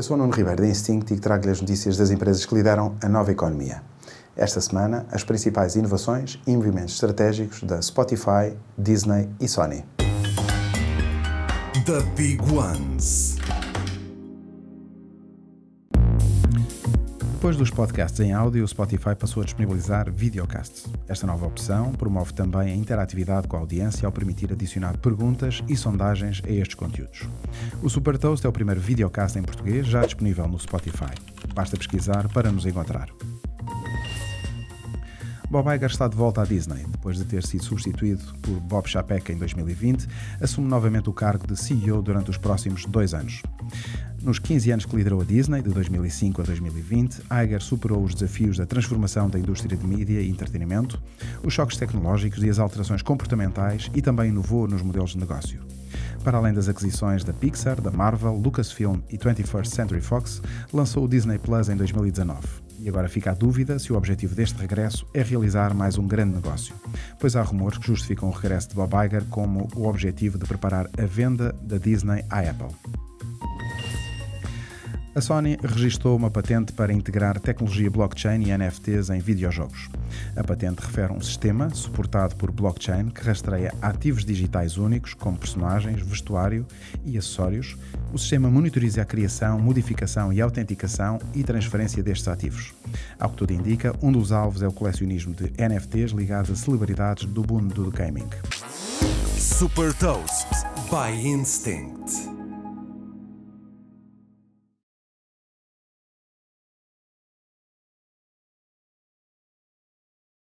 Eu sou o Nuno Ribeiro da Instinct e trago-lhe as notícias das empresas que lideram a nova economia. Esta semana, as principais inovações e movimentos estratégicos da Spotify, Disney e Sony. The Big Ones. Depois dos podcasts em áudio, o Spotify passou a disponibilizar videocasts. Esta nova opção promove também a interatividade com a audiência ao permitir adicionar perguntas e sondagens a estes conteúdos. O Super Toast é o primeiro videocast em português já disponível no Spotify. Basta pesquisar para nos encontrar. Bob Iger está de volta à Disney. Depois de ter sido substituído por Bob Chapek em 2020, assume novamente o cargo de CEO durante os próximos dois anos. Nos 15 anos que liderou a Disney, de 2005 a 2020, Iger superou os desafios da transformação da indústria de mídia e entretenimento, os choques tecnológicos e as alterações comportamentais e também inovou nos modelos de negócio. Para além das aquisições da Pixar, da Marvel, Lucasfilm e 21st Century Fox, lançou o Disney Plus em 2019. E agora fica a dúvida se o objetivo deste regresso é realizar mais um grande negócio, pois há rumores que justificam o regresso de Bob Iger como o objetivo de preparar a venda da Disney à Apple. A Sony registrou uma patente para integrar tecnologia blockchain e NFTs em videojogos. A patente refere um sistema suportado por blockchain que rastreia ativos digitais únicos, como personagens, vestuário e acessórios. O sistema monitoriza a criação, modificação e autenticação e transferência destes ativos. Ao que tudo indica, um dos alvos é o colecionismo de NFTs ligados a celebridades do mundo do gaming. Super Toast by Instinct.